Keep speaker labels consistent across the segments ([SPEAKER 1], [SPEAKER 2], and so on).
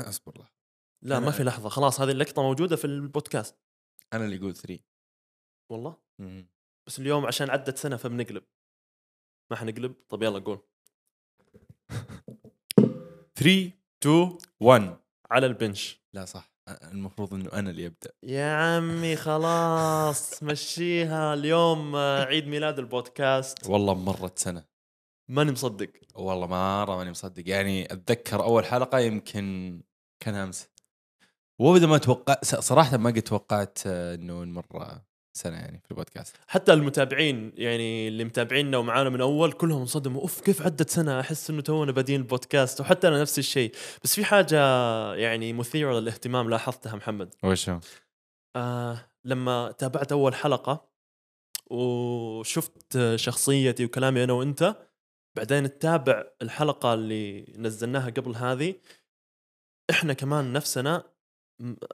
[SPEAKER 1] اصبر لحظة.
[SPEAKER 2] لا ما في لحظة خلاص هذه اللقطة موجودة في البودكاست.
[SPEAKER 1] أنا اللي أقول 3
[SPEAKER 2] والله؟ بس اليوم عشان عدت سنة فبنقلب. ما حنقلب؟ طب يلا قول.
[SPEAKER 1] 3 2 1
[SPEAKER 2] على البنش.
[SPEAKER 1] لا صح المفروض إنه أنا اللي أبدأ.
[SPEAKER 2] يا عمي خلاص مشيها. اليوم عيد ميلاد البودكاست.
[SPEAKER 1] والله مرت سنة.
[SPEAKER 2] ماني مصدق.
[SPEAKER 1] والله مرة ماني مصدق. يعني أتذكر أول حلقة يمكن كان أمس. وابدا ما توقع صراحة ما قد توقعت آه، إنه نمر سنة يعني في البودكاست.
[SPEAKER 2] حتى المتابعين يعني اللي متابعيننا ومعانا من أول كلهم انصدموا أوف كيف عدت سنة؟ أحس إنه تونا بادين البودكاست. وحتى أنا نفس الشيء. بس في حاجة يعني مثيرة للاهتمام لاحظتها محمد.
[SPEAKER 1] وش هو؟
[SPEAKER 2] آه لما تابعت أول حلقة وشفت شخصيتي وكلامي أنا وأنت بعدين تتابع الحلقة اللي نزلناها قبل هذه إحنا كمان نفسنا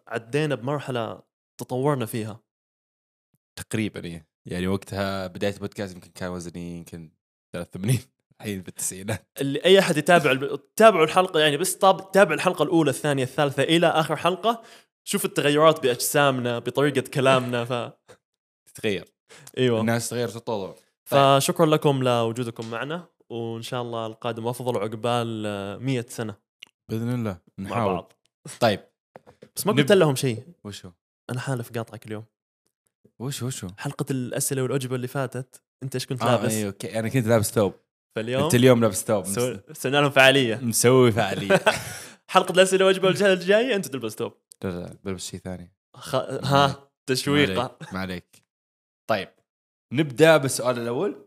[SPEAKER 2] عدينا بمرحلة تطورنا فيها.
[SPEAKER 1] تقريبا إيه. يعني وقتها بداية البودكاست يمكن كان وزني يمكن 83 الحين بالتسعينات.
[SPEAKER 2] اللي أي أحد يتابع الب- تابعوا الحلقة يعني بس طاب تابع الحلقة الأولى الثانية الثالثة إلى آخر حلقة شوف التغيرات بأجسامنا بطريقة كلامنا ف
[SPEAKER 1] تتغير.
[SPEAKER 2] إيوه.
[SPEAKER 1] الناس تغير تتطور
[SPEAKER 2] فشكرا لكم لوجودكم معنا وإن شاء الله القادم أفضل عقبال آه، 100 سنة.
[SPEAKER 1] بإذن الله
[SPEAKER 2] مع
[SPEAKER 1] نحاول.
[SPEAKER 2] بعض.
[SPEAKER 1] طيب.
[SPEAKER 2] بس ما قلت
[SPEAKER 1] نب-
[SPEAKER 2] لهم شيء.
[SPEAKER 1] وش هو؟
[SPEAKER 2] أنا حالف قاطعك اليوم.
[SPEAKER 1] وش وش هو؟
[SPEAKER 2] حلقة الأسئلة والأجوبة اللي فاتت. أنت إيش كنت
[SPEAKER 1] آه
[SPEAKER 2] لابس؟
[SPEAKER 1] اي okay. أنا كنت لابس ثوب.
[SPEAKER 2] فاليوم؟
[SPEAKER 1] أنت اليوم لابس ثوب.
[SPEAKER 2] سو- سوينا لهم فعالية.
[SPEAKER 1] مسوي فعالية.
[SPEAKER 2] حلقة الأسئلة والأجوبة الجايه الجايه أنت تلبس توب
[SPEAKER 1] لا لا بلبس شيء ثاني.
[SPEAKER 2] خ... ها تشويقة.
[SPEAKER 1] ما عليك- طيب نبدأ بالسؤال الأول.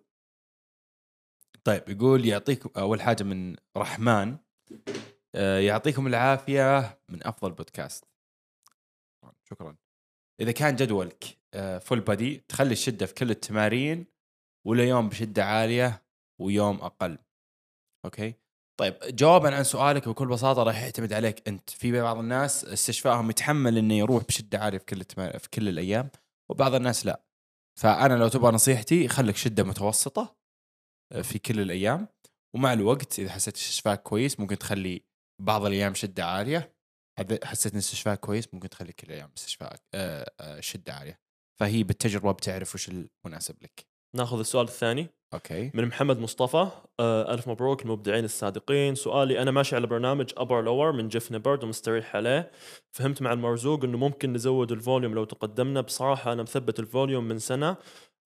[SPEAKER 1] طيب يقول يعطيكم أول حاجة من رحمن. آه، يعطيكم العافية من أفضل بودكاست. شكرا. إذا كان جدولك فول بادي تخلي الشدة في كل التمارين ولا يوم بشدة عالية ويوم أقل. أوكي؟ طيب جوابا عن سؤالك بكل بساطة راح يعتمد عليك أنت. في بعض الناس استشفائهم يتحمل إنه يروح بشدة عالية في كل التما... في كل الأيام وبعض الناس لا. فأنا لو تبغى نصيحتي خليك شدة متوسطة آه، في كل الأيام. ومع الوقت إذا حسيت استشفاك كويس ممكن تخلي بعض الأيام شدة عالية. حسيت إن استشفاك كويس ممكن تخلي كل الأيام استشفاء آه، آه، شدة عالية. فهي بالتجربة بتعرف وش المناسب لك.
[SPEAKER 2] ناخذ السؤال الثاني.
[SPEAKER 1] okay.
[SPEAKER 2] من محمد مصطفى آه ألف مبروك المبدعين الصادقين. سؤالي أنا ماشي على برنامج upper lower من جيف نيبرد ومستريح عليه. فهمت مع المرزوق أنه ممكن نزود ال volume لو تقدمنا. بصراحة أنا مثبت ال volume من سنة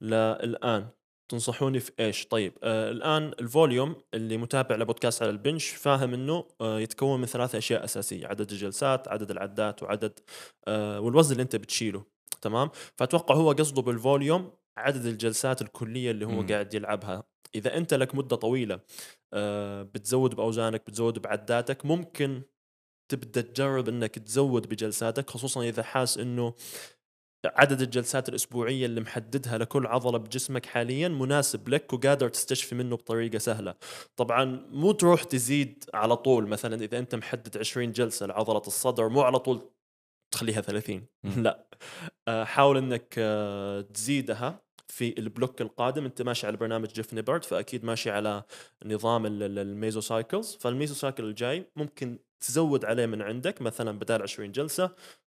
[SPEAKER 2] للآن. تنصحوني في إيش؟ طيب آه الآن ال volume اللي متابع لبودكاست على ال bench فاهم إنه آه يتكون من ثلاث أشياء أساسية، عدد الجلسات، عدد العدات وعدد آه والوزن اللي أنت بتشيله، تمام؟ فأتوقع هو قصده بالفوليوم عدد الجلسات الكلية اللي هو
[SPEAKER 1] مم.
[SPEAKER 2] قاعد يلعبها إذا أنت لك مدة طويلة آه، بتزود بأوزانك بتزود بعداتك ممكن تبدأ تجرب إنك تزود بجلساتك خصوصا إذا حاس إنه عدد الجلسات الأسبوعية اللي محددها لكل عضلة بجسمك حاليا مناسب لك وقادر تستشفي منه بطريقة سهلة. طبعا مو تروح تزيد على طول مثلا إذا أنت محدد 20 جلسة لعضلة الصدر مو على طول تخليها 30
[SPEAKER 1] مم.
[SPEAKER 2] لا. آه، حاول إنك آه، تزيدها في ال block القادم. أنت ماشي على برنامج جيف نيبرد فأكيد ماشي على نظام ال- ال- ال mesocycles فال mesocycle الجاي ممكن تزود عليه من عندك مثلا بدال 20 جلسة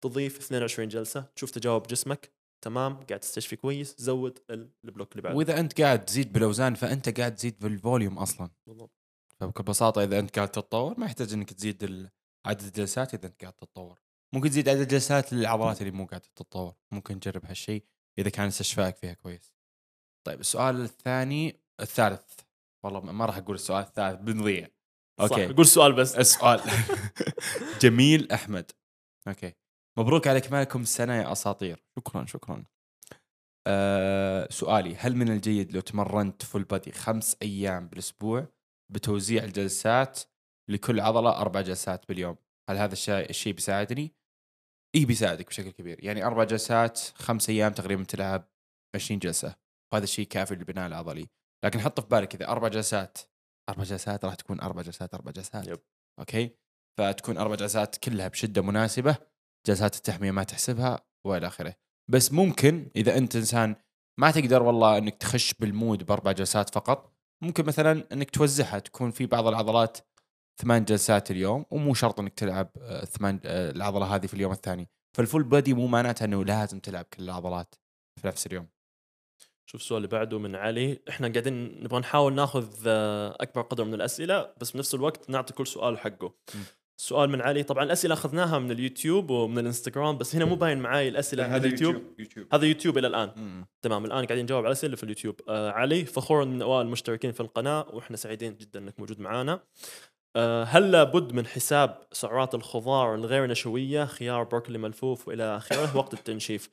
[SPEAKER 2] تضيف 22 جلسة تشوف تجاوب جسمك. تمام؟ قاعد تستشفي كويس. زود ال- ال block اللي بعده.
[SPEAKER 1] وإذا أنت قاعد تزيد بالأوزان فأنت قاعد تزيد بال volume أصلا.
[SPEAKER 2] بالضبط.
[SPEAKER 1] فبكل بساطه إذا أنت قاعد تتطور ما يحتاج إنك تزيد عدد الجلسات إذا أنت قاعد تتطور. ممكن تزيد عدد الجلسات للعضلات اللي مو قاعدة تتطور. ممكن تجرب هالشيء إذا كان استشفائك فيها كويس. طيب السؤال الثاني الثالث. والله ما راح أقول السؤال الثالث بنضيع.
[SPEAKER 2] صح
[SPEAKER 1] okay.
[SPEAKER 2] قول سؤال بس.
[SPEAKER 1] السؤال. جميل أحمد. okay. مبروك على اكمالكم السنة يا أساطير. شكرا شكرا. أه سؤالي هل من الجيد لو تمرنت full body خمس أيام بالأسبوع بتوزيع الجلسات لكل عضلة أربع جلسات باليوم؟ هل هذا الشيء الشيء بيساعدني؟ اي بيساعدك بشكل كبير. يعني أربع جلسات خمس أيام تقريبا تلعب 20 جلسة. وهذا الشيء كافي للبناء العضلي. لكن حط في بالك إذا أربع جلسات أربع جلسات راح تكون أربع جلسات أربع جلسات.
[SPEAKER 2] yep.
[SPEAKER 1] Okay؟ فتكون أربع جلسات كلها بشدة مناسبة. جلسات التحمية ما تحسبها وإلى آخره. بس ممكن إذا أنت إنسان ما تقدر والله إنك تخش بال mood بأربع جلسات فقط ممكن مثلا إنك توزعها تكون في بعض العضلات ثمان جلسات اليوم ومو شرط إنك تلعب آه، ثمان آه، العضلة هذه في اليوم الثاني. فال full body مو معناته إنه لازم تلعب كل العضلات في نفس اليوم.
[SPEAKER 2] شوف السؤال اللي بعده من علي. إحنا قاعدين نبغى نحاول ناخذ آه، أكبر قدر من الأسئلة بس بنفس الوقت نعطي كل سؤال حقه. سؤال من علي. طبعا الأسئلة أخذناها من اليوتيوب ومن الإنستغرام بس هنا مو باين معاي الأسئلة من اليوتيوب.
[SPEAKER 1] يوتيوب
[SPEAKER 2] هذا يوتيوب إلى الآن.
[SPEAKER 1] مم.
[SPEAKER 2] تمام الآن قاعدين نجاوب على الأسئلة اللي في اليوتيوب. آه علي فخور من أوائل المشتركين في القناة وإحنا سعيدين جدا إنك موجود معنا آه هل لابد من حساب سعرات الخضار الغير نشوية خيار بروكلي ملفوف وإلى آخره؟ وقت التنشيف.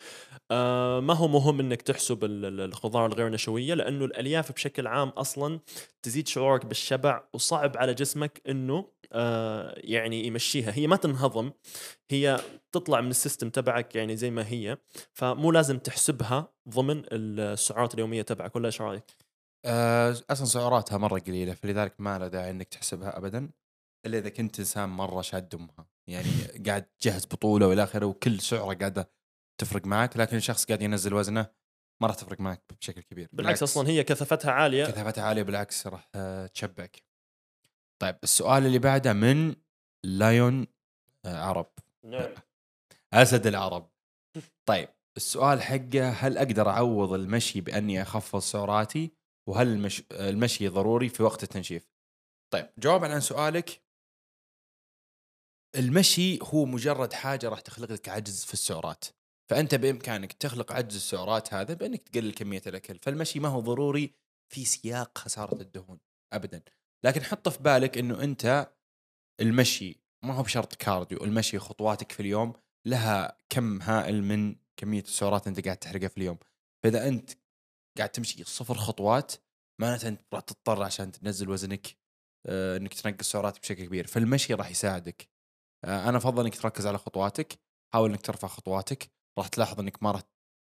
[SPEAKER 2] آه ما هو مهم إنك تحسب ال- ال- الخضار الغير نشوية؟ لأنه الألياف بشكل عام أصلا تزيد شعورك بالشبع وصعب على جسمك إنه يعني يمشيها. هي ما تنهضم هي تطلع من السيستم تبعك يعني زي ما هي فمو لازم تحسبها ضمن السعرات اليومية تبعك ولا إيش رأيك؟
[SPEAKER 1] آه، أصلا سعراتها مرة قليلة فلذلك ما له داعي إنك تحسبها ابدا إلا إذا كنت إنسان مرة شاد امها يعني قاعد تجهز بطولة وإلى آخره وكل سعرة قاعدة تفرق معك لكن الشخص قاعد ينزل وزنه ما راح تفرق معك بشكل كبير.
[SPEAKER 2] بالعكس. أصلا هي كثافتها عالية.
[SPEAKER 1] كثافتها عالية بالعكس راح آه، تشبعك. طيب السؤال اللي بعده من لايون عرب.
[SPEAKER 2] نعم.
[SPEAKER 1] أسد العرب. طيب السؤال حقه هل أقدر أعوض المشي بأني أخفض سعراتي؟ وهل المش... المشي ضروري في وقت التنشيف؟ طيب جوابا عن سؤالك. المشي هو مجرد حاجة راح تخلق لك عجز في السعرات. فأنت بإمكانك تخلق عجز السعرات هذا بأنك تقلل كمية الأكل. فالمشي ما هو ضروري في سياق خسارة الدهون ابدا. لكن حط في بالك إنه أنت المشي ما هو بشرط كارديو المشي خطواتك في اليوم لها كم هائل من كمية السعرات أنت قاعد تحرقها في اليوم. فإذا أنت قاعد تمشي صفر خطوات معناته أنت راح تضطر عشان تنزل وزنك آه، إنك تنقص سعراتك بشكل كبير. فالمشي راح يساعدك. آه، أنا أفضل إنك تركز على خطواتك حاول إنك ترفع خطواتك راح تلاحظ إنك ما راح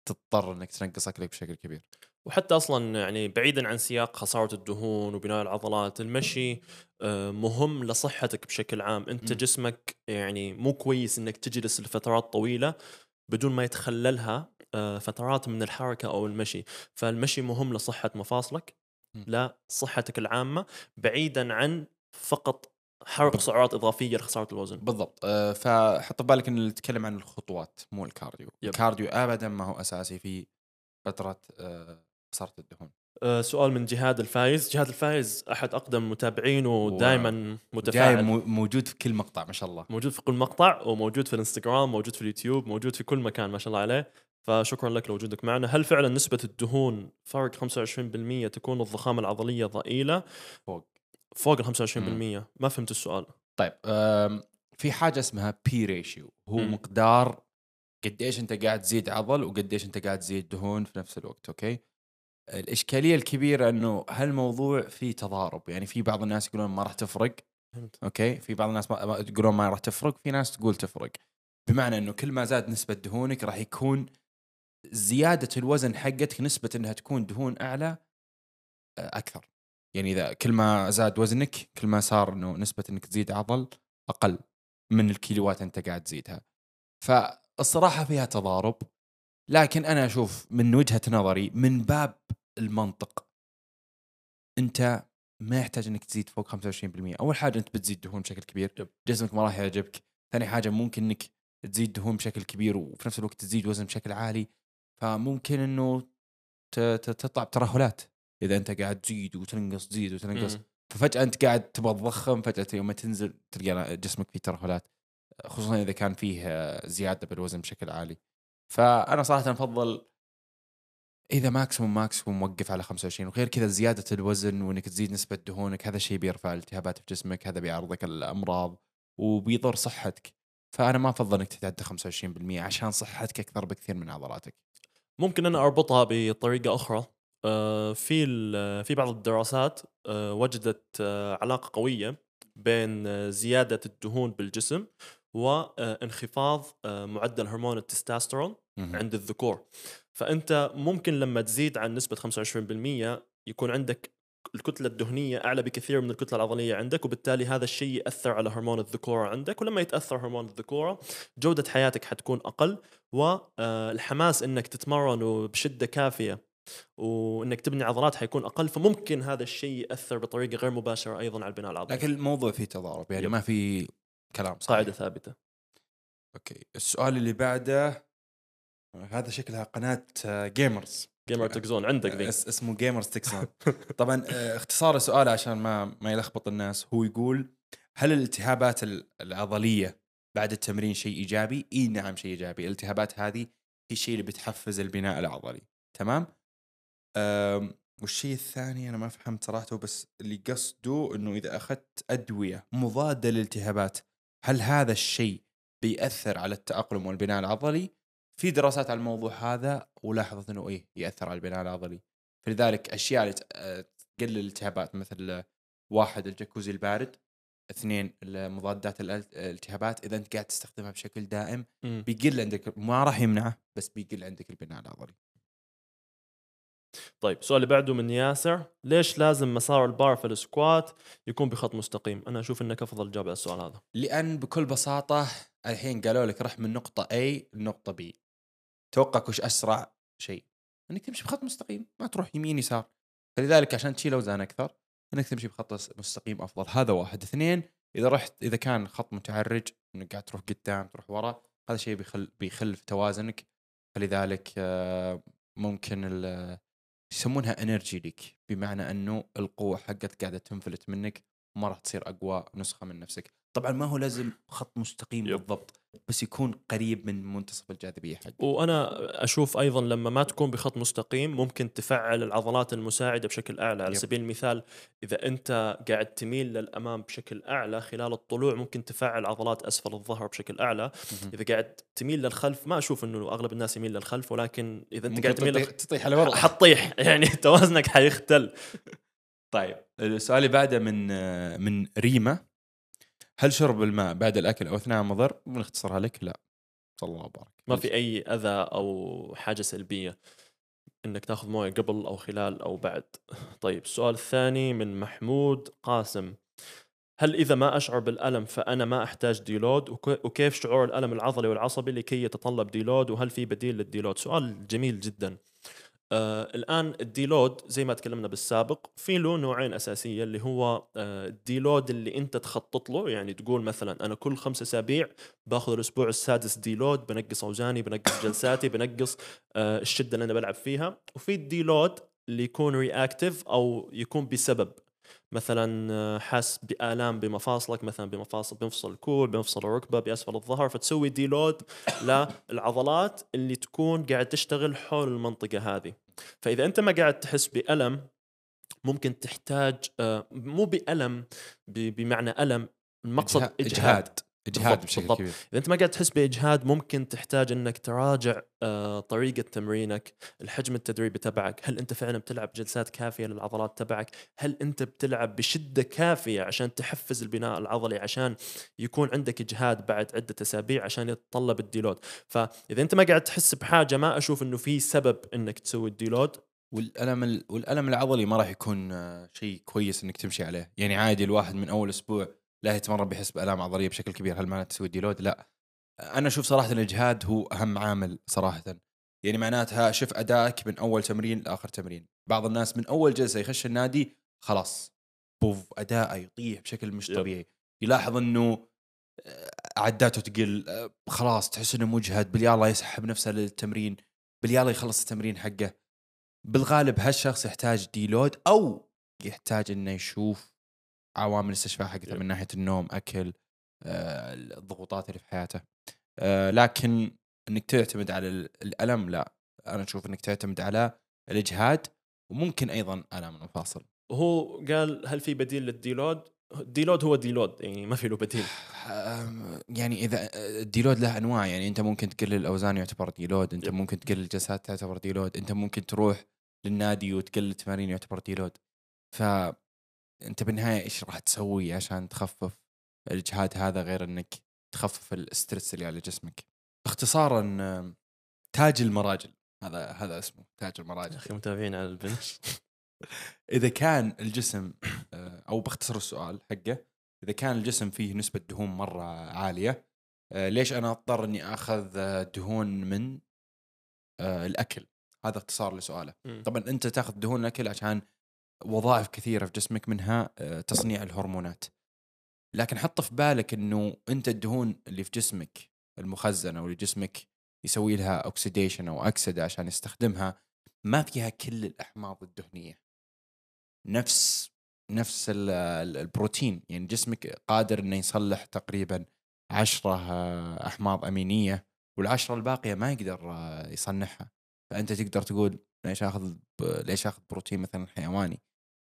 [SPEAKER 1] تضطر إنك تنقص أكلك بشكل كبير.
[SPEAKER 2] وحتى أصلا يعني بعيدا عن سياق خسارة الدهون وبناء العضلات المشي آه، مهم لصحتك بشكل عام أنت
[SPEAKER 1] مم.
[SPEAKER 2] جسمك يعني مو كويس إنك تجلس لفترات طويلة بدون ما يتخللها آه، فترات من الحركة أو المشي فالمشي مهم لصحة مفاصلك. لصحتك العامة بعيدا عن فقط حرق
[SPEAKER 1] بالضبط.
[SPEAKER 2] سعرات إضافية لخسارة الوزن
[SPEAKER 1] بالضبط آه، فحط في بالك إن نتكلم عن الخطوات مو ال
[SPEAKER 2] cardio
[SPEAKER 1] yep. ال cardio ابدا ما هو أساسي في فترة خساره الدهون.
[SPEAKER 2] آه، سؤال من جهاد الفايز. جهاد الفايز أحد أقدم متابعين ودائما متفاعل.
[SPEAKER 1] مو- موجود في كل مقطع ما شاء الله.
[SPEAKER 2] موجود في كل مقطع وموجود في الانستغرام موجود في اليوتيوب موجود في كل مكان ما شاء الله عليه. فشكرا لك لوجودك معنا. هل فعلا نسبة الدهون فرق 25% تكون الضخامة العضلية ضئيلة؟
[SPEAKER 1] فوق.
[SPEAKER 2] فوق ال 25% ما فهمت السؤال.
[SPEAKER 1] طيب في حاجة اسمها P ratio هو
[SPEAKER 2] مم.
[SPEAKER 1] مقدار قديش أنت قاعد تزيد عضل وقديش أنت قاعد تزيد دهون في نفس الوقت okay؟ الإشكالية الكبيرة إنه هالموضوع فيه تضارب؟ يعني في بعض الناس يقولون ما راح تفرق أوكي؟ في بعض الناس يقولون ما راح تفرق في ناس تقول تفرق. بمعنى إنه كل ما زاد نسبة دهونك راح يكون زيادة الوزن حقتك نسبة إنها تكون دهون أعلى آه، أكثر. يعني إذا كل ما زاد وزنك كل ما صار إنه نسبة إنك تزيد عضل أقل من الكيلوات أنت قاعد تزيدها. فالصراحة فيها تضارب. لكن أنا أشوف من وجهة نظري من باب المنطق أنت ما يحتاج إنك تزيد فوق 25% أول حاجة أنت بتزيد دهون بشكل كبير. جسمك ما راح يعجبك. ثاني حاجة ممكن إنك تزيد دهون بشكل كبير وفي نفس الوقت تزيد وزن بشكل عالي. فممكن إنه تطلع بترهلات. إذا أنت قاعد تزيد وتنقص تزيد وتنقص. ففجأة أنت قاعد تبغى تضخم فجأة يوم ما تنزل تلقى جسمك فيه ترهلات. خصوصا إذا كان فيه زيادة بالوزن بشكل عالي. فأنا صراحة أفضل إذا maximum maximum وقف على 25 وغير كذا زيادة الوزن وإنك تزيد نسبة دهونك هذا الشيء بيرفع الالتهابات في جسمك هذا بيعرضك الامراض وبيضر صحتك فأنا ما أفضل إنك تتعدى 25% عشان صحتك أكثر بكثير من عضلاتك
[SPEAKER 2] ممكن أنا أربطها بطريقة أخرى آه، في في بعض الدراسات آه، وجدت آه، علاقة قوية بين زيادة الدهون بالجسم وانخفاض معدل هرمون التستوستيرون
[SPEAKER 1] مهم.
[SPEAKER 2] عند الذكور. فأنت ممكن لما تزيد عن نسبة 25% يكون عندك الكتلة الدهنية أعلى بكثير من الكتلة العضلية عندك وبالتالي هذا الشيء يأثر على هرمون الذكورة عندك. ولما يتأثر هرمون الذكورة جودة حياتك حتكون أقل والحماس إنك تتمرن بشدة كافية وإنك تبني عضلات حيكون أقل فممكن هذا الشيء يأثر بطريقة غير مباشرة أيضا على البناء العضلي.
[SPEAKER 1] لكن الموضوع فيه تضارب يعني
[SPEAKER 2] يب.
[SPEAKER 1] ما في كلام صحيح.
[SPEAKER 2] قاعدة ثابتة.
[SPEAKER 1] أوكي. السؤال اللي بعده هذا شكلها قناة جيمرز
[SPEAKER 2] جيمر تكزون عندك ذي
[SPEAKER 1] اس اسمه جيمرز تكسون طبعا آه، اختصار السؤال عشان ما ما يلخبط الناس هو يقول هل الالتهابات ال- العضلية بعد التمرين شيء إيجابي؟ إي نعم شيء إيجابي، الالتهابات هذه هي الشيء اللي بتحفز البناء العضلي، تمام؟ والشيء الثاني أنا ما فهمت صراحة بس اللي قصده إنه إذا أخذت أدوية مضادة للالتهابات هل هذا الشيء بيأثر على التأقلم والبناء العضلي؟ في دراسات على الموضوع هذا ولاحظت إنه إيه يأثر على البناء العضلي. فلذلك أشياء اللي آه، تقلل الالتهابات مثل واحد الجاكوزي البارد اثنين مضادات الالتهابات إذا أنت قاعد تستخدمها بشكل دائم. بيقل عندك ما راح يمنعه بس بيقل عندك البناء العضلي
[SPEAKER 2] طيب السؤال اللي بعده من ياسر ليش لازم مسار البار في ال squat يكون بخط مستقيم أنا أشوف إنك أفضل جواب على السؤال هذا
[SPEAKER 1] لأن بكل بساطة الحين قالوا لك رح من نقطه A لنقطة B توقع وش أسرع شيء؟ إنك تمشي بخط مستقيم ما تروح يمين يسار. فلذلك عشان تشيل اوزان أكثر إنك تمشي بخط مستقيم أفضل. هذا واحد. اثنين إذا رحت إذا كان خط متعرج إنك قاعد تروح قدام تروح ورا هذا شيء بيخل بيخل في توازنك. فلذلك آه، ممكن يسمونها انرجي ليك بمعنى أنه القوة حقتك قاعدة تنفلت منك وما راح تصير أقوى نسخة من نفسك. طبعا ما هو لازم خط مستقيم. بالضبط. بس يكون قريب من منتصف الجاذبية حقك.
[SPEAKER 2] وأنا أشوف أيضا لما ما تكون بخط مستقيم ممكن تفعل العضلات المساعدة بشكل أعلى. على
[SPEAKER 1] يب.
[SPEAKER 2] سبيل المثال إذا أنت قاعد تميل للأمام بشكل أعلى خلال الطلوع ممكن تفعل عضلات أسفل الظهر بشكل
[SPEAKER 1] أعلى.
[SPEAKER 2] إذا قاعد تميل للخلف ما أشوف إنه أغلب الناس يميل للخلف ولكن إذا
[SPEAKER 1] أنت
[SPEAKER 2] قاعد تميل
[SPEAKER 1] تطيح, على ورا
[SPEAKER 2] حتطيح. يعني توازنك حيختل.
[SPEAKER 1] طيب السؤال اللي بعده من من ريما. هل شرب الماء بعد الأكل أو أثناء مضر؟ بنختصرها لك لا. صلى الله وبارك
[SPEAKER 2] ما في أي أذى أو حاجة سلبية إنك تأخذ موية قبل أو خلال أو بعد. طيب السؤال الثاني من محمود قاسم. هل إذا ما أشعر بالألم فأنا ما أحتاج deload؟ وك- وكيف شعور الألم العضلي والعصبي لكي يتطلب deload؟ وهل في بديل لل deload؟ سؤال جميل جدا. آه الآن ال deload زي ما تكلمنا بالسابق في له نوعين أساسية اللي هو آه ال deload اللي أنت تخطط له يعني تقول مثلا أنا كل خمسة أسابيع باخذ الأسبوع السادس deload بنقص أوزاني بنقص جلساتي بنقص آه الشدة اللي أنا بلعب فيها. وفي ال deload اللي يكون reactive أو يكون بسبب. مثلا آه، حاس بآلام بمفاصلك مثلا بمفاصل بمفصل الكوع بمفصل الركبة بأسفل الظهر فتسوي deload للعضلات اللي تكون قاعد تشتغل حول المنطقة هذه. فإذا أنت ما قاعد تحس بألم ممكن تحتاج آه، مو بألم بمعنى ألم المقصد
[SPEAKER 1] إجهاد-
[SPEAKER 2] إجهاد
[SPEAKER 1] بشكل
[SPEAKER 2] بالضبط.
[SPEAKER 1] كبير.
[SPEAKER 2] إذا أنت ما قاعد تحس بإجهاد ممكن تحتاج إنك تراجع آه، طريقة تمرينك الحجم التدريبي تبعك هل أنت فعلا بتلعب جلسات كافية للعضلات تبعك؟ هل أنت بتلعب بشدة كافية عشان تحفز البناء العضلي عشان يكون عندك إجهاد بعد عدة أسابيع عشان يتطلب ال deload؟ فإذا أنت ما قاعد تحس بحاجة ما أشوف إنه في سبب إنك تسوي ال
[SPEAKER 1] deload. والألم ال- والألم العضلي ما راح يكون آه، شيء كويس إنك تمشي عليه. يعني عادي الواحد من أول أسبوع لا يتمرن بيحس بآلام عضلية بشكل كبير. هل معناته تسوي deload؟ لا. أنا أشوف صراحة الاجهاد هو أهم عامل صراحة. يعني معناتها شوف أدائك من أول تمرين لآخر تمرين. بعض الناس من أول جلسة يخش النادي خلاص. بوف أداءه يطيح بشكل مش. طبيعي. يلاحظ إنه آه، عداته تقل آه، خلاص تحس إنه مجهد. باليلا يسحب نفسه للتمرين. باليلا يخلص التمرين حقه. بالغالب هالشخص يحتاج ديلود أو يحتاج إنه يشوف عوامل الاستشفاء حقته. من ناحية النوم أكل آه، الضغوطات اللي في حياته. آه، لكن إنك تعتمد على ال- الألم لا. أنا أشوف إنك تعتمد على الإجهاد وممكن أيضا الام المفاصل
[SPEAKER 2] وهو قال هل في بديل لل deload؟ ال deload هو deload يعني ما في له بديل.
[SPEAKER 1] يعني إذا ال deload له أنواع يعني أنت ممكن تقلل الأوزان يعتبر deload
[SPEAKER 2] أنت.
[SPEAKER 1] ممكن تقلل الجلسات تعتبر deload أنت ممكن تروح للنادي وتقلل التمارين يعتبر deload. ف أنت بالنهاية إيش راح تسوي عشان تخفف الإجهاد هذا غير إنك تخفف الاسترس اللي على جسمك؟ اختصارا تاج المراجل هذا هذا اسمه تاج المراجل.
[SPEAKER 2] أخي متابعين على البنش.
[SPEAKER 1] إذا كان الجسم آه، أو باختصر السؤال حقه إذا كان الجسم فيه نسبة دهون مرة عالية آه، ليش أنا أضطر إني آخذ آه، دهون من الأكل؟ هذا اختصار لسؤاله. طبعا أنت تاخذ دهون الأكل عشان وظائف كثيرة في جسمك منها آه، تصنيع الهرمونات. لكن حط في بالك إنه أنت الدهون اللي في جسمك المخزنة واللي جسمك يسوي لها اوكسيديشن أو أكسدة عشان يستخدمها ما فيها كل الأحماض الدهنية. نفس نفس ال- ال- البروتين. يعني جسمك قادر إنه يصلح تقريبا عشرة آه، أحماض أمينية والعشرة الباقية ما يقدر آه، يصنعها. فأنت تقدر تقول ليش آخذ ب- ليش آخذ بروتين مثلا حيواني؟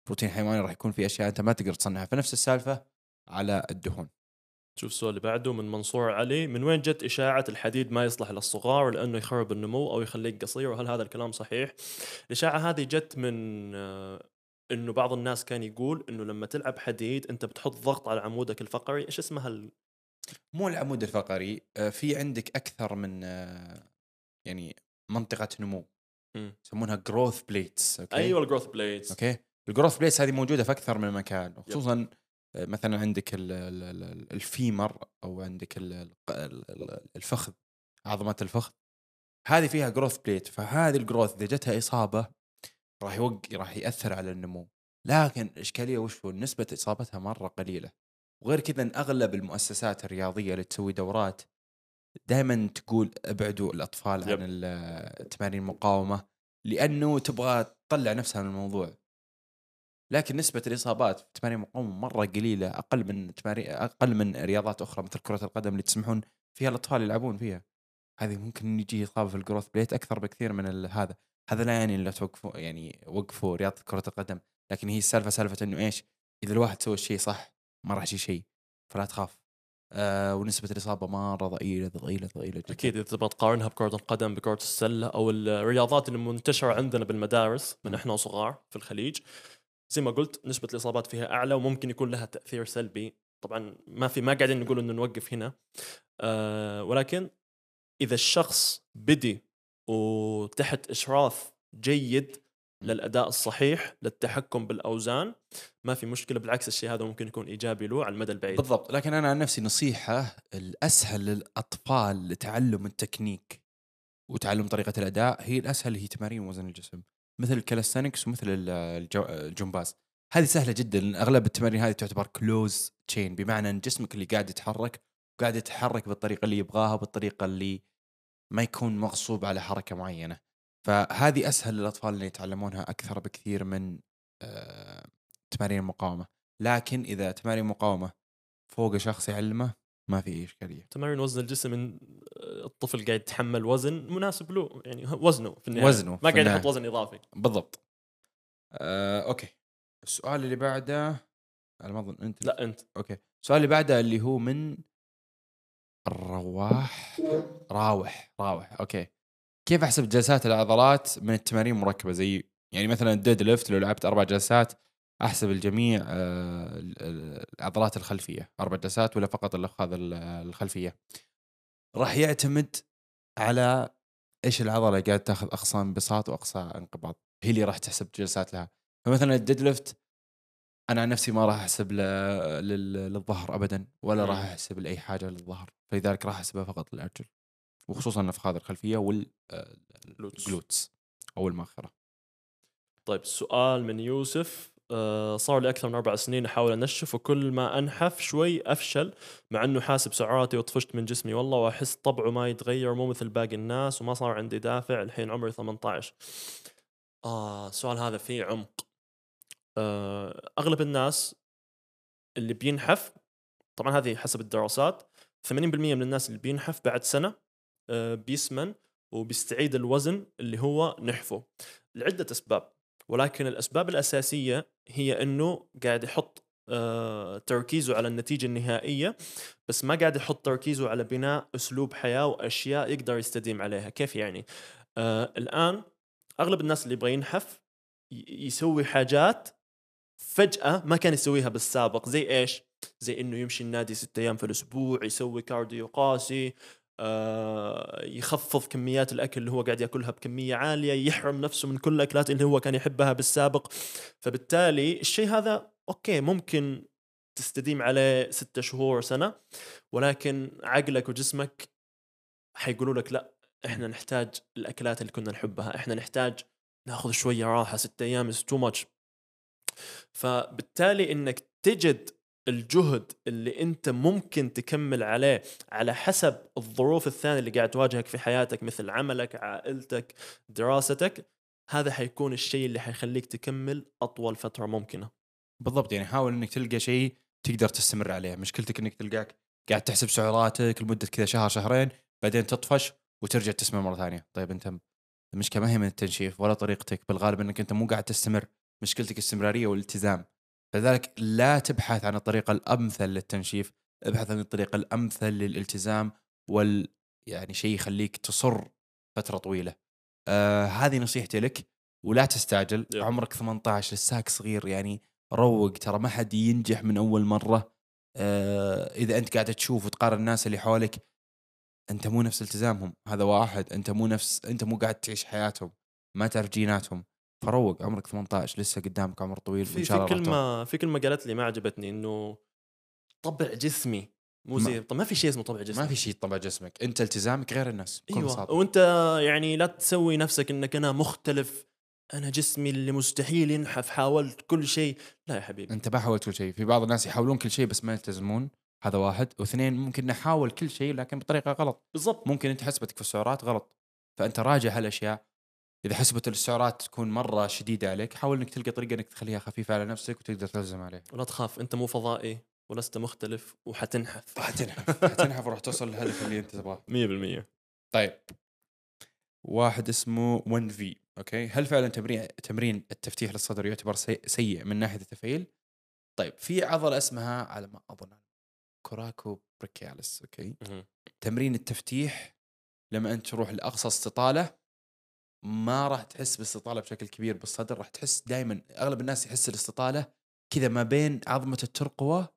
[SPEAKER 1] بروتين حيواني راح يكون في أشياء أنت ما تقدر تصنعها. فنفس السالفة على الدهون.
[SPEAKER 2] شوف السؤال اللي بعده من منصور علي من وين جت إشاعة الحديد ما يصلح للصغار لأنه يخرب النمو أو يخليك قصير؟ وهل هذا الكلام صحيح؟ الإشاعة هذه جت من آه، إنه بعض الناس كان يقول إنه لما تلعب حديد أنت بتحط ضغط على عمودك الفقري. إيش اسمها ال...
[SPEAKER 1] مو العمود الفقري آه، في عندك أكثر من آه، يعني منطقة نمو. يسمونها growth plates okay؟
[SPEAKER 2] أيوة ال growth
[SPEAKER 1] plates okay؟ ال growth plates هذه موجودة في أكثر من مكان وخصوصا آه، مثلا عندك ال- ال- ال- ال femur أو عندك ال- ال- ال- الفخذ عظمة الفخذ. هذه فيها growth plate فهذه ال growth إذا جتها إصابة راح يوق راح يأثر على النمو. لكن الاشكاليه وش هو؟ نسبة إصابتها مرة قليلة. وغير كذا إن أغلب المؤسسات الرياضية اللي تسوي دورات دائما تقول ابعدوا الأطفال
[SPEAKER 2] يب.
[SPEAKER 1] عن ال- تمارين المقاومة لأنه تبغى تطلع نفسها من الموضوع. لكن نسبة الإصابات في تمارين المقاومة مرة قليلة أقل من تمارين أقل من رياضات أخرى مثل كرة القدم اللي تسمحون فيها الأطفال يلعبون فيها. هذه ممكن يجي إصابة في الجروث بليت أكثر بكثير من هذا. هذا لا يعني لا توقفوا يعني وقفوا رياضة كرة القدم لكن هي السالفة سالفة إنه إيش؟ إذا الواحد سوى الشيء صح ما راح يجي شيء فلا تخاف. آه ونسبة الإصابة مرة ضئيلة ضئيلة ضئيلة جدا.
[SPEAKER 2] أكيد إذا تبغى تقارنها بكرة القدم بكرة السلة أو الرياضات اللي منتشرة عندنا بالمدارس من إحنا وصغار في الخليج زي ما قلت نسبة الإصابات فيها أعلى وممكن يكون لها تأثير سلبي. طبعا ما في ما قاعدين نقول إنه نوقف هنا. آه ولكن إذا الشخص بدي وتحت إشراف جيد للأداء الصحيح للتحكم بالأوزان. ما في مشكلة بالعكس الشيء هذا ممكن يكون إيجابي له على المدى البعيد.
[SPEAKER 1] بالضبط. لكن أنا عن نفسي نصيحة الأسهل للأطفال لتعلم التكنيك وتعلم طريقة الأداء هي الأسهل هي تمارين وزن الجسم. مثل ال calisthenics ومثل الجمباز. هذه سهلة جدا. أغلب التمارين هذه تعتبر closed chain بمعنى إن جسمك اللي قاعد يتحرك وقاعد يتحرك بالطريقة اللي يبغاها بالطريقة اللي ما يكون مغصوب على حركة معينة. فهذه أسهل للاطفال اللي يتعلمونها أكثر بكثير من آه، تمارين المقاومة. لكن إذا تمارين مقاومه فوق شخص يعلمه ما في إشكالية.
[SPEAKER 2] تمارين وزن الجسم إن الطفل قاعد يتحمل وزن مناسب له يعني وزنه في النهاية.
[SPEAKER 1] وزنه
[SPEAKER 2] ما قاعد. يحط وزن إضافي.
[SPEAKER 1] بالضبط. آه، أوكي. السؤال اللي بعده على ما أظن أنت
[SPEAKER 2] لا أنت.
[SPEAKER 1] أوكي. السؤال اللي بعده اللي هو من الرواح. راوح راوح. أوكي. كيف أحسب جلسات العضلات من التمارين المركبة؟ زي يعني مثلا ال deadlift لو لعبت أربع جلسات أحسب الجميع آه، ال- ال- العضلات الخلفية. أربع جلسات ولا فقط ال- الخلفية؟ راح يعتمد على إيش العضلة قاعد تاخذ اقصى انبساط وأقصى انقباض. هي اللي راح تحسب جلسات لها. فمثلا ال deadlift أنا عن نفسي ما راح أحسب للظهر ابدا ولا. راح أحسب لأي حاجة للظهر. فلذلك راح أحسبها فقط للارجل وخصوصا النفخات الخلفية والجلوتس أو المؤخرة.
[SPEAKER 2] طيب سؤال من يوسف آه، صار لي أكثر من أربع سنين أحاول أنشف وكل ما أنحف شوي أفشل مع إنه حاسب سعراتي وطفشت من جسمي والله وأحس طبعه ما يتغير مو مثل باقي الناس وما صار عندي دافع الحين عمري 18 آه السؤال هذا فيه عمق. آه، أغلب الناس اللي بينحف طبعا هذه حسب الدراسات 80% من الناس اللي بينحف بعد سنة آه، بيسمن وبيستعيد الوزن اللي هو نحفه. لعدة أسباب ولكن الأسباب الأساسية هي إنه قاعد يحط آه، تركيزه على النتيجة النهائية بس ما قاعد يحط تركيزه على بناء أسلوب حياة وأشياء يقدر يستديم عليها. كيف يعني؟ آه الآن أغلب الناس اللي يبغى ينحف يسوي حاجات فجأة ما كان يسويها بالسابق. زي إيش؟ زي إنه يمشي النادي ستة أيام في الأسبوع يسوي cardio قاسي آه، يخفض كميات الأكل اللي هو قاعد يأكلها بكمية عالية يحرم نفسه من كل الأكلات اللي هو كان يحبها بالسابق. فبالتالي الشيء هذا أوكي ممكن تستديم عليه ستة شهور سنة ولكن عقلك وجسمك حيقولوا لك لا إحنا نحتاج الأكلات اللي كنا نحبها إحنا نحتاج ناخذ شوية راحة ست أيام is too much فبالتالي إنك تجد الجهد اللي انت ممكن تكمل عليه على حسب الظروف الثانية اللي قاعد تواجهك في حياتك مثل عملك عائلتك دراستك هذا حيكون الشيء اللي حيخليك تكمل أطول فترة ممكنة.
[SPEAKER 1] بالضبط يعني حاول إنك تلقى شيء تقدر تستمر عليه. مشكلتك إنك تلقاك قاعد تحسب سعراتك لمدة كذا شهر شهرين بعدين تطفش وترجع تستمر مرة ثانية. طيب أنت المشكلة ما هي من التنشيف ولا طريقتك بالغالب إنك أنت مو قاعد تستمر. مشكلتك الاستمراريه والالتزام. فذلك لا تبحث عن الطريقة الأمثل للتنشيف ابحث عن الطريقة الأمثل للالتزام وال يعني شيء يخليك تصر فترة طويلة. آه هذه نصيحتي لك ولا تستعجل
[SPEAKER 2] يب.
[SPEAKER 1] عمرك 18 لساك صغير يعني روق ترى ما حد ينجح من أول مرة. آه إذا أنت قاعد تشوف وتقارن الناس اللي حولك أنت مو نفس التزامهم هذا واحد أنت مو نفس أنت مو قاعد تعيش حياتهم ما تعرف جيناتهم. فروق عمرك 18 لسه قدامك عمر طويل
[SPEAKER 2] في في. كلمة في كلمة قالت لي ما عجبتني إنه طبع جسمي مو زي طب ما في شيء اسمه طبع جسمي
[SPEAKER 1] ما في شيء طبع جسمك. أنت التزامك غير الناس
[SPEAKER 2] أيوه.
[SPEAKER 1] بساطه
[SPEAKER 2] وأنت يعني لا تسوي نفسك إنك أنا مختلف. أنا جسمي اللي مستحيل ينحف حاولت كل شيء. لا يا حبيبي.
[SPEAKER 1] أنت ما حاولت كل شيء. في بعض الناس يحاولون كل شيء بس ما يلتزمون. هذا واحد. واثنين ممكن نحاول كل شيء لكن بطريقة غلط.
[SPEAKER 2] بالضبط.
[SPEAKER 1] ممكن أنت حسبتك في السعرات غلط. فأنت راجع هالأشياء إذا حسبت السعرات تكون مرة شديدة عليك حاول إنك تلقى طريقة إنك تخليها خفيفة على نفسك وتقدر تلزم عليها.
[SPEAKER 2] ولا تخاف أنت مو فضائي ولست مختلف وحتنحف.
[SPEAKER 1] حتنحف حتنحف وراح توصل للهدف اللي أنت تبغاه.
[SPEAKER 2] 100%
[SPEAKER 1] طيب. واحد اسمه 1 في أوكي؟ هل فعلا تمرين تمرين التفتيح للصدر يعتبر سي- سيء من ناحية التفعيل؟ طيب في عضلة اسمها على ما أظن coracobrachialis
[SPEAKER 2] أوكي.
[SPEAKER 1] تمرين التفتيح لما أنت تروح لأقصى استطالة ما راح تحس باستطاله بشكل كبير بالصدر راح تحس دائما أغلب الناس يحس الاستطالة كذا ما بين عظمة الترقوة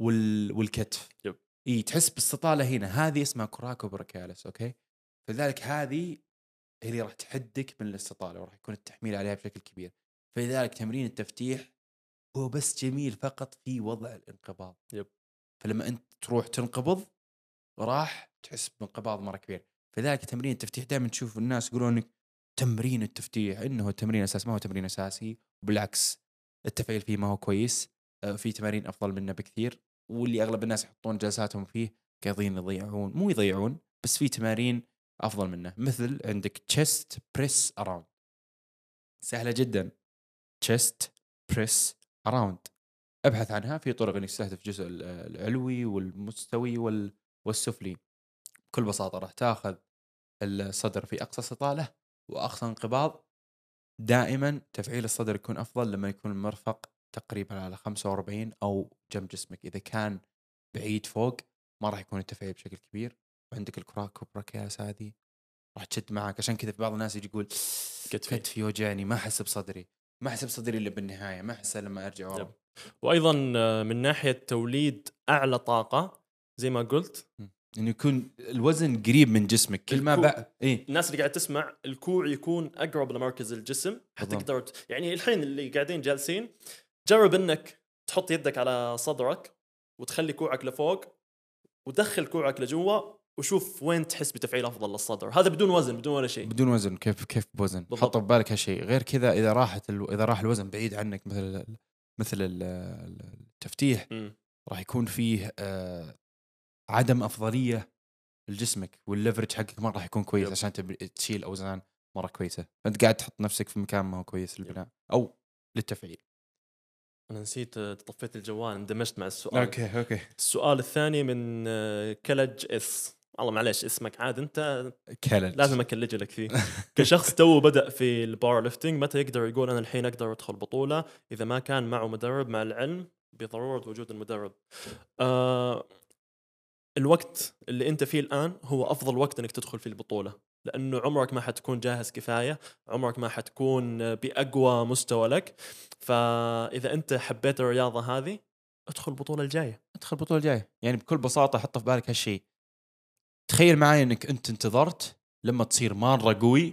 [SPEAKER 1] وال... والكتف.
[SPEAKER 2] yep.
[SPEAKER 1] إي تحس باستطاله هنا. هذه اسمها coracobrachialis أوكي؟ فلذلك هذه هي اللي راح تحدك من الاستطالة وراح يكون التحميل عليها بشكل كبير. فلذلك تمرين التفتيح هو بس جميل فقط في وضع الانقباض.
[SPEAKER 2] yep.
[SPEAKER 1] فلما أنت تروح تنقبض راح تحس بانقباض مرة كبير. فلذلك تمرين التفتيح دائما تشوف الناس يقولون تمرين التفتيح إنه التمرين أساس ما هو تمرين أساسي بالعكس التفعيل فيه ما هو كويس آه، في تمارين أفضل منه بكثير واللي أغلب الناس يحطون جلساتهم فيه قاعدين يضيعون مو يضيعون بس في تمارين أفضل منه مثل عندك chest press around سهلة جدا. chest press around ابحث عنها في طرق إنك تستهدف الجزء ال- العلوي والمستوي وال- والسفلي. بكل بساطة راح تاخذ الصدر في أقصى استطاله واقصى انقباض دائما تفعيل الصدر يكون أفضل لما يكون المرفق تقريبا على 45 أو جنب جسمك. إذا كان بعيد فوق ما راح يكون التفعيل بشكل كبير. وعندك ال coracobrachialis هذه راح تشد معك عشان كذا في بعض الناس يجي يقول
[SPEAKER 2] كتفي.
[SPEAKER 1] كتفي وجعني ما أحس بصدري ما أحس بصدري إلا بالنهاية ما أحسه لما أرجع ورا.
[SPEAKER 2] وأيضا آه، من ناحية توليد أعلى طاقة زي ما قلت
[SPEAKER 1] إنه يكون الوزن قريب من جسمك. كل ما بقى إيه.
[SPEAKER 2] الناس اللي قاعد تسمع الكوع يكون أقرب لمركز الجسم حتقدر ت- يعني الحين اللي قاعدين جالسين جرب إنك تحط يدك على صدرك وتخلي كوعك لفوق ودخل كوعك لجوا وشوف وين تحس بتفعيل أفضل للصدر. هذا بدون وزن بدون ولا شيء.
[SPEAKER 1] بدون وزن. كيف كيف بوزن. حط ببالك هالشيء. غير كذا إذا راحت ال... إذا راح الوزن بعيد عنك مثل مثل ال- ال- التفتيح
[SPEAKER 2] مم.
[SPEAKER 1] راح يكون فيه آه عدم أفضلية لجسمك والليفرج حقك ما راح يكون كويس. عشان تب... تشيل أوزان مرة كويسة. فأنت قاعد تحط نفسك في مكان ما هو كويس للبناء أو للتفعيل.
[SPEAKER 2] أنا نسيت آه، طفيت الجوال اندمجت مع السؤال.
[SPEAKER 1] أوكي أوكي.
[SPEAKER 2] السؤال الثاني من آه، كلج إس. والله معلش اسمك عاد أنت
[SPEAKER 1] كالج
[SPEAKER 2] لازم أكلج لك فيه. كشخص تو بدأ في ال powerlifting متى يقدر يقول أنا الحين أقدر أدخل بطولة؟ إذا ما كان معه مدرب مع العلم بضرورة وجود المدرب. آه الوقت اللي أنت فيه الآن هو أفضل وقت إنك تدخل فيه البطولة لأنه عمرك ما حتكون جاهز كفاية عمرك ما حتكون بأقوى مستوى لك. فإذا أنت حبيت الرياضة هذه ادخل البطولة الجاية.
[SPEAKER 1] ادخل البطولة الجاية. يعني بكل بساطة حط في بالك هالشيء. تخيل معي إنك أنت انتظرت لما تصير مرة قوي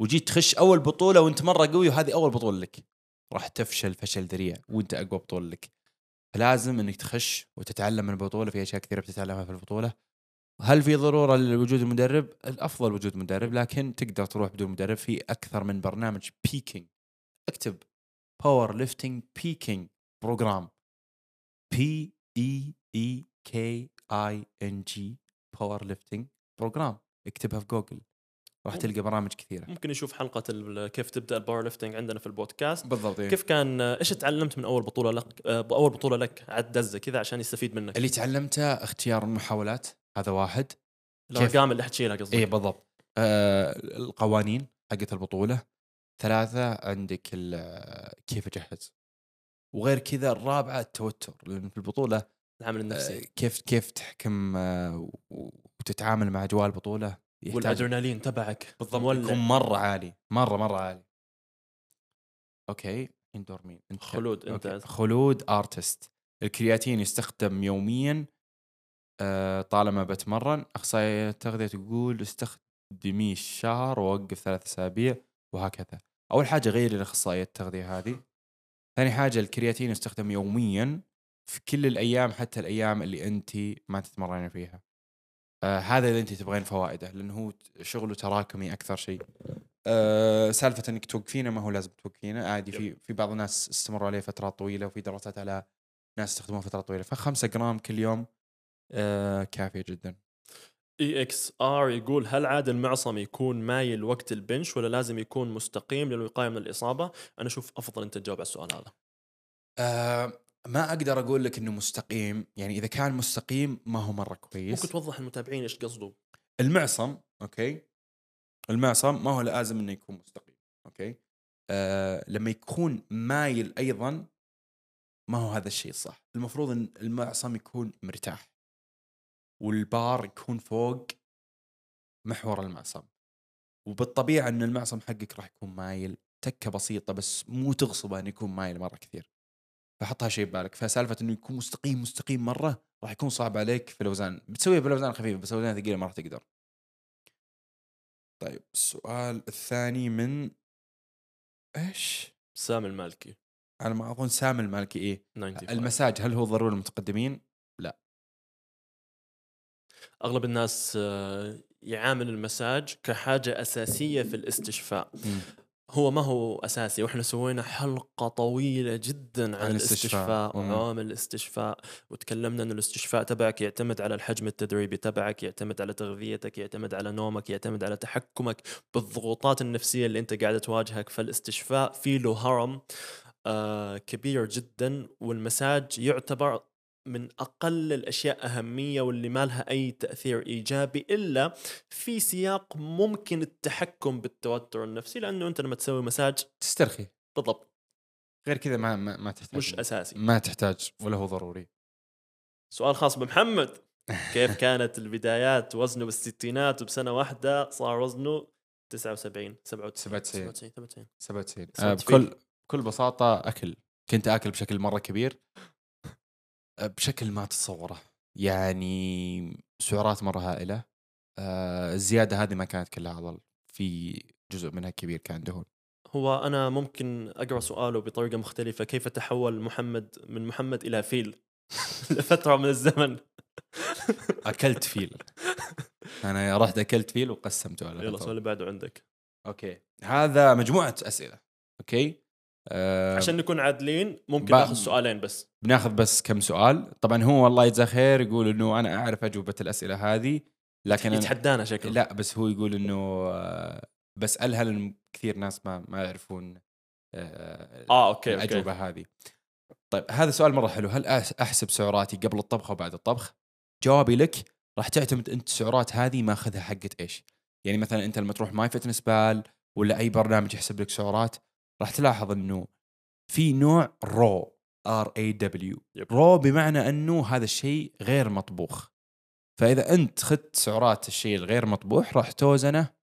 [SPEAKER 1] وجيت تخش أول بطولة وأنت مرة قوي وهذه أول بطولة لك. راح تفشل فشل ذريع وأنت أقوى بطولة لك. فلازم إنك تخش وتتعلم من البطولة في أشياء كثيرة بتتعلمها في البطولة. هل في ضرورة لوجود المدرب؟ الأفضل وجود مدرب لكن تقدر تروح بدون مدرب. في أكثر من برنامج peaking أكتب powerlifting peaking program P E A K I N G powerlifting program اكتبها في جوجل راح تلقى برامج كثيرة.
[SPEAKER 2] ممكن يشوف حلقة كيف تبدأ ال powerlifting عندنا في البودكاست.
[SPEAKER 1] بالضبط
[SPEAKER 2] كيف كان إيش تعلمت من أول بطولة لك آه، أول بطولة لك عد دزة كذا عشان يستفيد منك؟
[SPEAKER 1] اللي تعلمته اختيار المحاولات هذا واحد؟
[SPEAKER 2] الارقام اللي حتشيلها قصدك.
[SPEAKER 1] اي بالضبط. آه القوانين حقت البطولة. ثلاثة عندك كيف اجهز وغير كذا الرابعة التوتر. لأن في البطولة
[SPEAKER 2] العامل
[SPEAKER 1] آه
[SPEAKER 2] النفسي
[SPEAKER 1] كيف كيف تحكم آه وتتعامل مع أجواء البطولة. يحتاج
[SPEAKER 2] والأدرينالين تبعك.
[SPEAKER 1] بالضبط
[SPEAKER 2] مولع.
[SPEAKER 1] يكون مرة عالي. مرة مرة عالي. أوكي. إندور مين؟ إنت.
[SPEAKER 2] خلود أنت
[SPEAKER 1] أوكي. خلود ارتست الكرياتين يستخدم يوميا آه، طالما بتمرن. اخصائيه التغذيه تقول استخدميه الشهر ووقف ثلاث أسابيع وهكذا. أول حاجة غيري لاخصائيه التغذية هذه. ثاني حاجة الكرياتين يستخدم يوميا في كل الأيام حتى الأيام اللي انت ما تتمرنين فيها. آه هذا اذا انت تبغين فوائده لأنه هو شغله تراكمي أكثر شيء. آه سالفة إنك توقفينه ما هو لازم توقفينه. عادي في في بعض الناس استمروا عليه فترات طويلة وفي دراسات على ناس يستخدموه فترات طويلة. فخمسة جرام كل يوم آه كافية جدا.
[SPEAKER 2] EXR يقول هل عاد المعصم يكون مايل وقت ال bench ولا لازم يكون مستقيم للوقاية من الإصابة؟ أنا أشوف أفضل أنت تجاوب على السؤال هذا.
[SPEAKER 1] آه ما أقدر أقول لك إنه مستقيم يعني إذا كان مستقيم ما هو مرة
[SPEAKER 2] ممكن
[SPEAKER 1] كويس
[SPEAKER 2] توضح المتابعين إيش قصده؟
[SPEAKER 1] المعصم أوكي؟ المعصم ما هو لازم إنه يكون مستقيم أوكي؟ آه لما يكون مايل أيضا ما هو هذا الشيء الصح. المفروض إن المعصم يكون مرتاح والبار يكون فوق محور المعصم. وبالطبيعة إن المعصم حقك راح يكون مايل. تكة بسيطة بس مو تغصبه انه يكون مايل مرة كثير. فحطها شيء ببالك. فسالفة إنه يكون مستقيم مستقيم مرة راح يكون صعب عليك في الأوزان. بتسويها بالأوزان الخفيفة بس الأوزان الثقيلة ما راح تقدر. طيب السؤال الثاني من إيش؟
[SPEAKER 2] سام المالكي.
[SPEAKER 1] على ما أظن سام المالكي إيه؟
[SPEAKER 2] 95
[SPEAKER 1] المساج هل هو ضروري للمتقدمين؟
[SPEAKER 2] أغلب الناس آه، يعامل المساج كحاجة أساسية في الاستشفاء. هو ما هو أساسي وإحنا سوينا حلقة طويلة جدا عن,
[SPEAKER 1] عن الاستشفاء.
[SPEAKER 2] وعوامل الاستشفاء وتكلمنا إن الاستشفاء تبعك يعتمد على الحجم التدريبي تبعك يعتمد على تغذيتك يعتمد على نومك يعتمد على تحكمك بالضغوطات النفسية اللي أنت قاعدة تواجهك فالاستشفاء في له هرم آه كبير جدا والمساج يعتبر من أقل الأشياء أهمية واللي ما لها أي تأثير إيجابي إلا في سياق ممكن التحكم بالتوتر النفسي لأنه أنت لما تسوي مساج
[SPEAKER 1] تسترخي.
[SPEAKER 2] بالضبط.
[SPEAKER 1] غير كذا ما ما, ما تحتاج
[SPEAKER 2] مش أساسي.
[SPEAKER 1] ما تحتاج ولا هو ضروري.
[SPEAKER 2] سؤال خاص بمحمد. كيف كانت البدايات؟ وزنه بالستينات وبسنة واحدة صار وزنه 79 97
[SPEAKER 1] 97.
[SPEAKER 2] 97
[SPEAKER 1] 97
[SPEAKER 2] صوت
[SPEAKER 1] آه
[SPEAKER 2] فيه.
[SPEAKER 1] بكل بكل بساطة أكل. كنت أكل بشكل مرة كبير. بشكل ما تتصوره. يعني سعرات مرة هائلة. آه الزيادة هذه ما كانت كلها عضل في جزء منها كبير كان دهون.
[SPEAKER 2] هو أنا ممكن أقرأ سؤاله بطريقة مختلفة. كيف تحول محمد من محمد إلى فيل؟ لفترة من الزمن.
[SPEAKER 1] أكلت فيل. أنا رحت أكلت فيل وقسمته على
[SPEAKER 2] يلا. السؤال اللي بعده عندك.
[SPEAKER 1] أوكي. هذا مجموعة أسئلة. أوكي؟ آه
[SPEAKER 2] عشان نكون عادلين ممكن ناخذ سؤالين بس.
[SPEAKER 1] بناخذ بس كم سؤال. طبعا هو الله يجزاه خير يقول إنه أنا أعرف أجوبة الأسئلة هذه لكن
[SPEAKER 2] يتحدانا شكله.
[SPEAKER 1] لا بس هو يقول إنه آه، بسألها لأن كثير ناس ما ما يعرفون آه،
[SPEAKER 2] آه أوكي
[SPEAKER 1] الأجوبة
[SPEAKER 2] أوكي
[SPEAKER 1] هذه. طيب هذا سؤال مرة حلو. هل أحسب سعراتي قبل الطبخ وبعد الطبخ؟ جوابي لك راح تعتمد أنت السعرات هذه ماخذها حقت إيش. يعني مثلا أنت لما تروح MyFitnessPal ولا أي برنامج يحسب لك سعرات راح تلاحظ إنه في نوع رو ار اي دبليو. رو بمعنى إنه هذا الشيء غير مطبوخ. فإذا أنت خدت سعرات الشيء الغير مطبوخ راح توزنه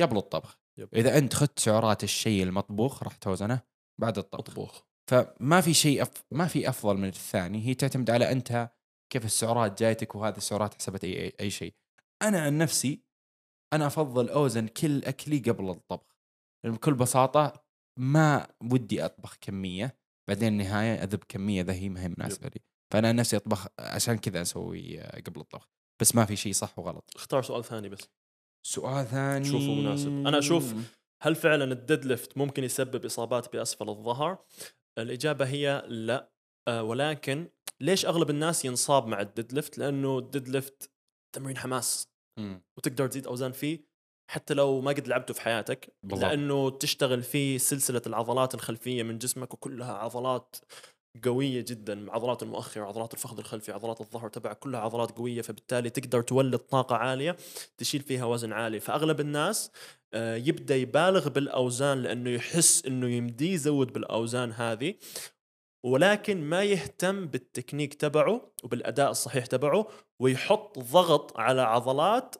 [SPEAKER 1] قبل الطبخ.
[SPEAKER 2] yep.
[SPEAKER 1] إذا أنت خدت سعرات الشيء المطبوخ راح توزنه بعد الطبخ.
[SPEAKER 2] مطبوخ.
[SPEAKER 1] فما في شيء أف... ما في أفضل من الثاني. هي تعتمد على أنت كيف السعرات جايتك وهذه السعرات حسبت اي اي, أي شيء. أنا عن نفسي أنا أفضل أوزن كل أكلي قبل الطبخ. بكل بساطة ما ودي أطبخ كمية بعدين النهاية أذب كمية ذا هي ما هي مناسبه لي فأنا نفسي أطبخ عشان كذا أسوي آه، قبل الطبخ بس ما في شيء صح وغلط
[SPEAKER 2] اختار سؤال ثاني بس
[SPEAKER 1] سؤال ثاني
[SPEAKER 2] شوفه مناسب. أنا أشوف هل فعلا ال deadlift ممكن يسبب إصابات بأسفل الظهر؟ الإجابة هي لا آه، ولكن ليش أغلب الناس ينصاب مع ال deadlift؟ لأنه ال deadlift تمرين حماس
[SPEAKER 1] مم.
[SPEAKER 2] وتقدر تزيد أوزان فيه حتى لو ما قد لعبته في حياتك
[SPEAKER 1] بالضبط.
[SPEAKER 2] لأنه تشتغل فيه سلسلة العضلات الخلفية من جسمك وكلها عضلات قوية جدا عضلات المؤخرة عضلات الفخذ الخلفي عضلات الظهر تبعك كلها عضلات قوية فبالتالي تقدر تولد طاقة عالية تشيل فيها وزن عالي فأغلب الناس آه، يبدأ يبالغ بالأوزان لأنه يحس إنه يمديه يزود بالأوزان هذه ولكن ما يهتم بالتكنيك تبعه وبالأداء الصحيح تبعه ويحط ضغط على عضلات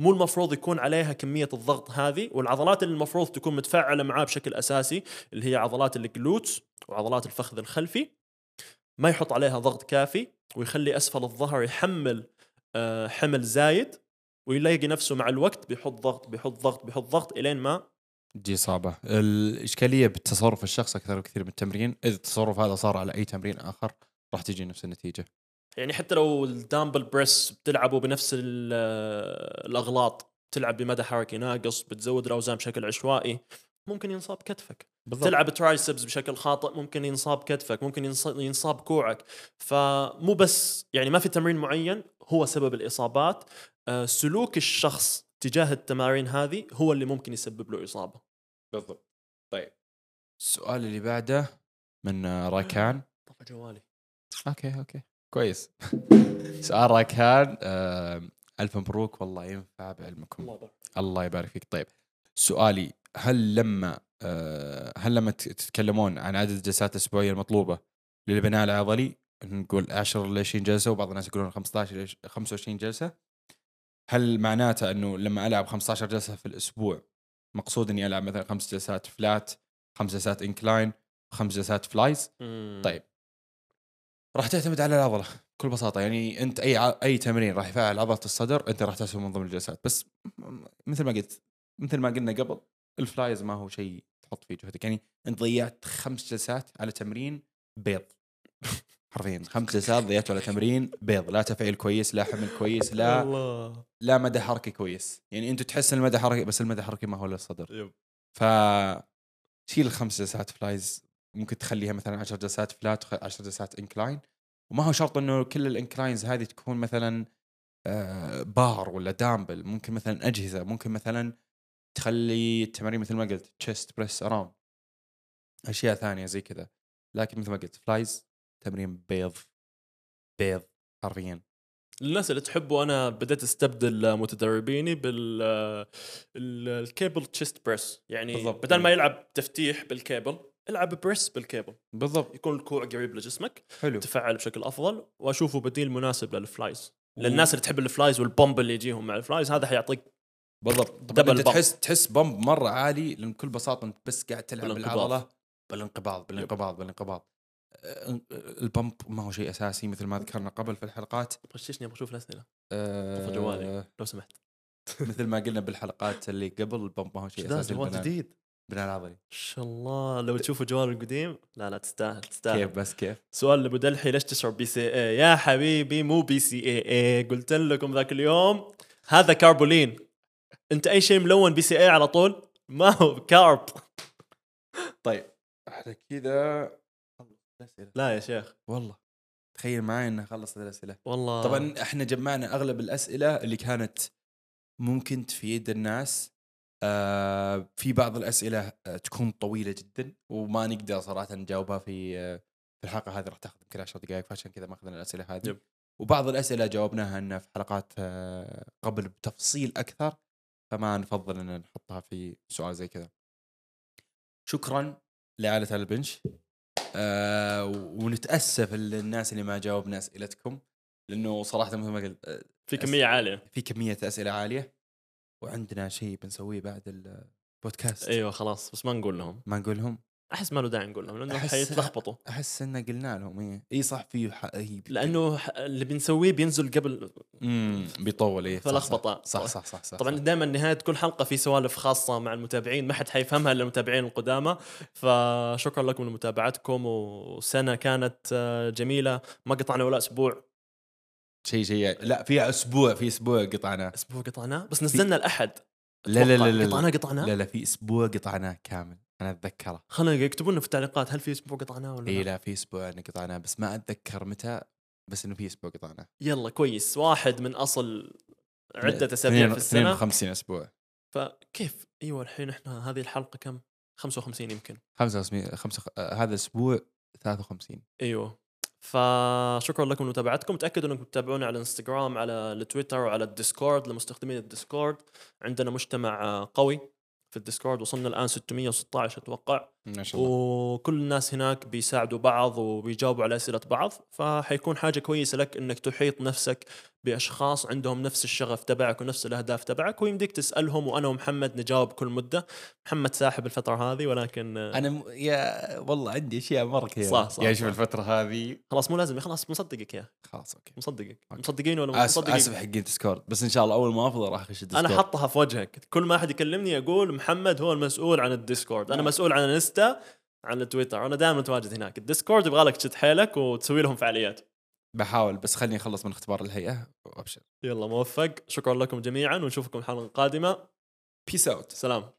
[SPEAKER 2] مو المفروض يكون عليها كمية الضغط هذه والعضلات اللي المفروض تكون متفاعلة معاه بشكل أساسي اللي هي عضلات ال glutes وعضلات الفخذ الخلفي. ما يحط عليها ضغط كافي ويخلي أسفل الظهر يحمل آه، حمل زايد ويلاقي نفسه مع الوقت بيحط ضغط بيحط ضغط بيحط ضغط إلين ما
[SPEAKER 1] تجي اصابه الإشكالية بالتصرف الشخص أكثر بكثير من التمرين إذا التصرف هذا صار على أي تمرين آخر راح تجي نفس النتيجة.
[SPEAKER 2] يعني حتى لو ال dumbbell press بتلعبوا بنفس ال- الأغلاط تلعب بمدى حركي ناقص بتزود الأوزان بشكل عشوائي ممكن ينصاب كتفك.
[SPEAKER 1] بالضبط.
[SPEAKER 2] تلعب triceps بشكل خاطئ ممكن ينصاب كتفك ممكن ينص- ينصاب كوعك. فمو بس يعني ما في تمرين معين هو سبب الإصابات. آه، سلوك الشخص تجاه التمارين هذه هو اللي ممكن يسبب له إصابة.
[SPEAKER 1] بالضبط. طيب. السؤال اللي بعده من آه، راكان
[SPEAKER 2] طفى جوالي.
[SPEAKER 1] أوكي أوكي. كويس. سؤال راكان آه، ألف مبروك والله ينفع بعلمكم.
[SPEAKER 2] الله يبارك
[SPEAKER 1] الله يبارك فيك. طيب سؤالي هل لما آه، هل لما تتكلمون عن عدد الجلسات الأسبوعية المطلوبة للبناء العضلي نقول 10 ل 20 جلسة وبعض الناس يقولون 15 ل 25 جلسة هل معناته أنه لما ألعب 15 جلسة في الأسبوع مقصود إني ألعب مثلا خمس جلسات flat خمس جلسات incline خمس جلسات flys
[SPEAKER 2] مم.
[SPEAKER 1] طيب راح تعتمد على العضلة بكل بساطة. يعني أنت أي ع- أي تمرين راح يفعل عضلة الصدر أنت راح تسوي من ضمن الجلسات. بس مثل ما قلت مثل ما قلنا قبل ال flys ما هو شيء تحط فيه جهدك. يعني أنت ضيعت خمس جلسات على تمرين بيض. حرفيا خمس جلسات ضيعت على تمرين بيض. لا تفعيل كويس لا حمل كويس لا
[SPEAKER 2] الله.
[SPEAKER 1] لا مدى حركي كويس. يعني أنت تحس إن المدى حركي بس المدى حركي ما هو للصدر. ف شيل الخمس جلسات flys ممكن تخليها مثلا 10 جلسات flat 10 جلسات incline وما هو شرط إنه كل ال inclines هذه تكون مثلا آه، بار ولا دامبل ممكن مثلا أجهزة. ممكن مثلا تخلي التمارين مثل ما قلت chest press around أشياء ثانية زي كذا. لكن مثل ما قلت flys تمرين بيض بيض حرفيا.
[SPEAKER 2] للناس اللي تحبوا أنا بديت أستبدل متدربيني بال ال- ال cable chest press يعني
[SPEAKER 1] بالضبط.
[SPEAKER 2] بدل ما يلعب تفتيح بالكيبل العب press بال cable.
[SPEAKER 1] بالضبط.
[SPEAKER 2] يكون الكوع قريب لجسمك
[SPEAKER 1] حلو.
[SPEAKER 2] تفعل بشكل أفضل وأشوفه بديل مناسب لل flys. للناس اللي تحب ال flys وال pump اللي يجيهم مع ال flys هذا حيعطيك
[SPEAKER 1] بالضبط. double
[SPEAKER 2] أنت.
[SPEAKER 1] تحس تحس pump مرة عالي لأن بكل بساطة أنت بس قاعد تلعب
[SPEAKER 2] بالانقباض.
[SPEAKER 1] بالعضلة؟ بالانقباض بالانقباض بالانقباض. آه، ال pump ما هو شيء أساسي مثل ما ذكرنا قبل في الحلقات.
[SPEAKER 2] غششني أبغى أشوف
[SPEAKER 1] الأسئلة.
[SPEAKER 2] طفى جوالي. لو سمحت.
[SPEAKER 1] مثل ما قلنا بالحلقات اللي قبل ال pump ما هو شيء أساسي
[SPEAKER 2] جديد.
[SPEAKER 1] البناء العضلي
[SPEAKER 2] إن شاء الله. لو تشوفوا جوال القديم لا لا تستاهل تستاهل.
[SPEAKER 1] كيف بس كيف؟
[SPEAKER 2] سؤال لأبو دلحي ليش تشرب BCA يا حبيبي مو BCAA قلت لكم ذاك اليوم هذا كاربولين. أنت أي شيء ملون PCA على طول؟ ما هو كارب.
[SPEAKER 1] طيب على كذا
[SPEAKER 2] لا يا شيخ.
[SPEAKER 1] والله. تخيل معي إنه خلصت الأسئلة.
[SPEAKER 2] والله.
[SPEAKER 1] طبعا إحنا جمعنا أغلب الأسئلة اللي كانت ممكن تفيد الناس. آه في بعض الأسئلة آه تكون طويلة جدا وما نقدر صراحة نجاوبها في آه في الحلقة هذه. راح تاخذ يمكن 10 دقائق فعشان كذا ما أخذنا الأسئلة هذه.
[SPEAKER 2] yep.
[SPEAKER 1] وبعض الأسئلة جاوبناها انها في حلقات آه قبل بتفصيل أكثر فما نفضل إن نحطها في سؤال زي كذا. شكرا لعائله البنش. آه ونتأسف للناس اللي ما جاوبنا أسئلتكم لأنه صراحة مثل ما قلت
[SPEAKER 2] في كمية عالية.
[SPEAKER 1] في كمية أسئلة عالية. وعندنا شيء بنسويه بعد البودكاست.
[SPEAKER 2] أيوه خلاص. بس ما نقول لهم.
[SPEAKER 1] ما نقول لهم؟
[SPEAKER 2] أحس ما له داعي نقول لهم
[SPEAKER 1] لأنه
[SPEAKER 2] حيتلخبطوا.
[SPEAKER 1] أحس إن قلنا لهم إي إي صح في
[SPEAKER 2] لأنه اللي بنسويه بينزل قبل
[SPEAKER 1] امم بيطول إيه. صح صح. صح صح صح, صح
[SPEAKER 2] طبعا. دائما نهاية كل حلقة في سوالف خاصة مع المتابعين ما حد حيفهمها إلا المتابعين القدامى. فشكرا لكم لمتابعتكم وسنة كانت آه، جميلة. ما قطعنا ولا أسبوع.
[SPEAKER 1] شيء شيء لا فيها أسبوع في أسبوع قطعناه.
[SPEAKER 2] أسبوع قطعناه؟ بس نزلنا الاحد
[SPEAKER 1] لا لا. لا لا
[SPEAKER 2] قطعناه قطعناه؟
[SPEAKER 1] لا, لا في أسبوع قطعناه كامل أنا أتذكره.
[SPEAKER 2] خلينا يكتبوا لنا في التعليقات هل في أسبوع قطعناه ولا
[SPEAKER 1] إي
[SPEAKER 2] لا.
[SPEAKER 1] لا في أسبوع قطعناه بس ما أتذكر متى بس إنه في أسبوع قطعناه.
[SPEAKER 2] يلا كويس. واحد من أصل عدة أسابيع في السنة.
[SPEAKER 1] 52 أسبوع.
[SPEAKER 2] فكيف؟ أيوه الحين إحنا هذه الحلقة كم؟ 55 يمكن.
[SPEAKER 1] 55 خمسة آه، هذا الأسبوع 53
[SPEAKER 2] أيوه. فشكرا لكم لمتابعتكم. تأكدوا إنكم تتابعونا على الانستغرام على التويتر وعلى الديسكورد لمستخدمين الديسكورد عندنا مجتمع قوي في الديسكورد وصلنا الآن 616 أتوقع.
[SPEAKER 1] ما شاء الله.
[SPEAKER 2] وكل الناس هناك بيساعدوا بعض وبيجاوبوا على أسئلة بعض فحيكون حاجة كويسة لك إنك تحيط نفسك بأشخاص عندهم نفس الشغف تبعك ونفس الأهداف تبعك ويمديك تسألهم وأنا ومحمد نجاوب كل مدة. محمد ساحب الفترة هذه ولكن
[SPEAKER 1] أنا م... يا والله عندي أشياء مرة كثيرة.
[SPEAKER 2] صح، صح،
[SPEAKER 1] يعني شوف. الفترة هذه.
[SPEAKER 2] خلاص مو لازم خلاص مصدقك يا.
[SPEAKER 1] خلاص okay.
[SPEAKER 2] مصدقك.
[SPEAKER 1] أوكي.
[SPEAKER 2] مصدقين ولا مو
[SPEAKER 1] آسف
[SPEAKER 2] مصدقين؟
[SPEAKER 1] آسف حقين ديسكورد بس إن شاء الله أول ما أفضل راح أخش الديسكورد.
[SPEAKER 2] أنا حطها في وجهك. كل ما أحد يكلمني أقول محمد هو المسؤول عن الديسكورد. أنا
[SPEAKER 1] نعم.
[SPEAKER 2] مسؤول عن الانستا عن التويتر أنا دائما متواجد هناك. الديسكورد يبغى لك تشد حيلك وتسوي لهم فعاليات.
[SPEAKER 1] بحاول بس خليني أخلص من اختبار الهيئة وأبشر.
[SPEAKER 2] يلا موفق. شكرا لكم جميعا ونشوفكم الحلقة القادمة.
[SPEAKER 1] peace out
[SPEAKER 2] سلام.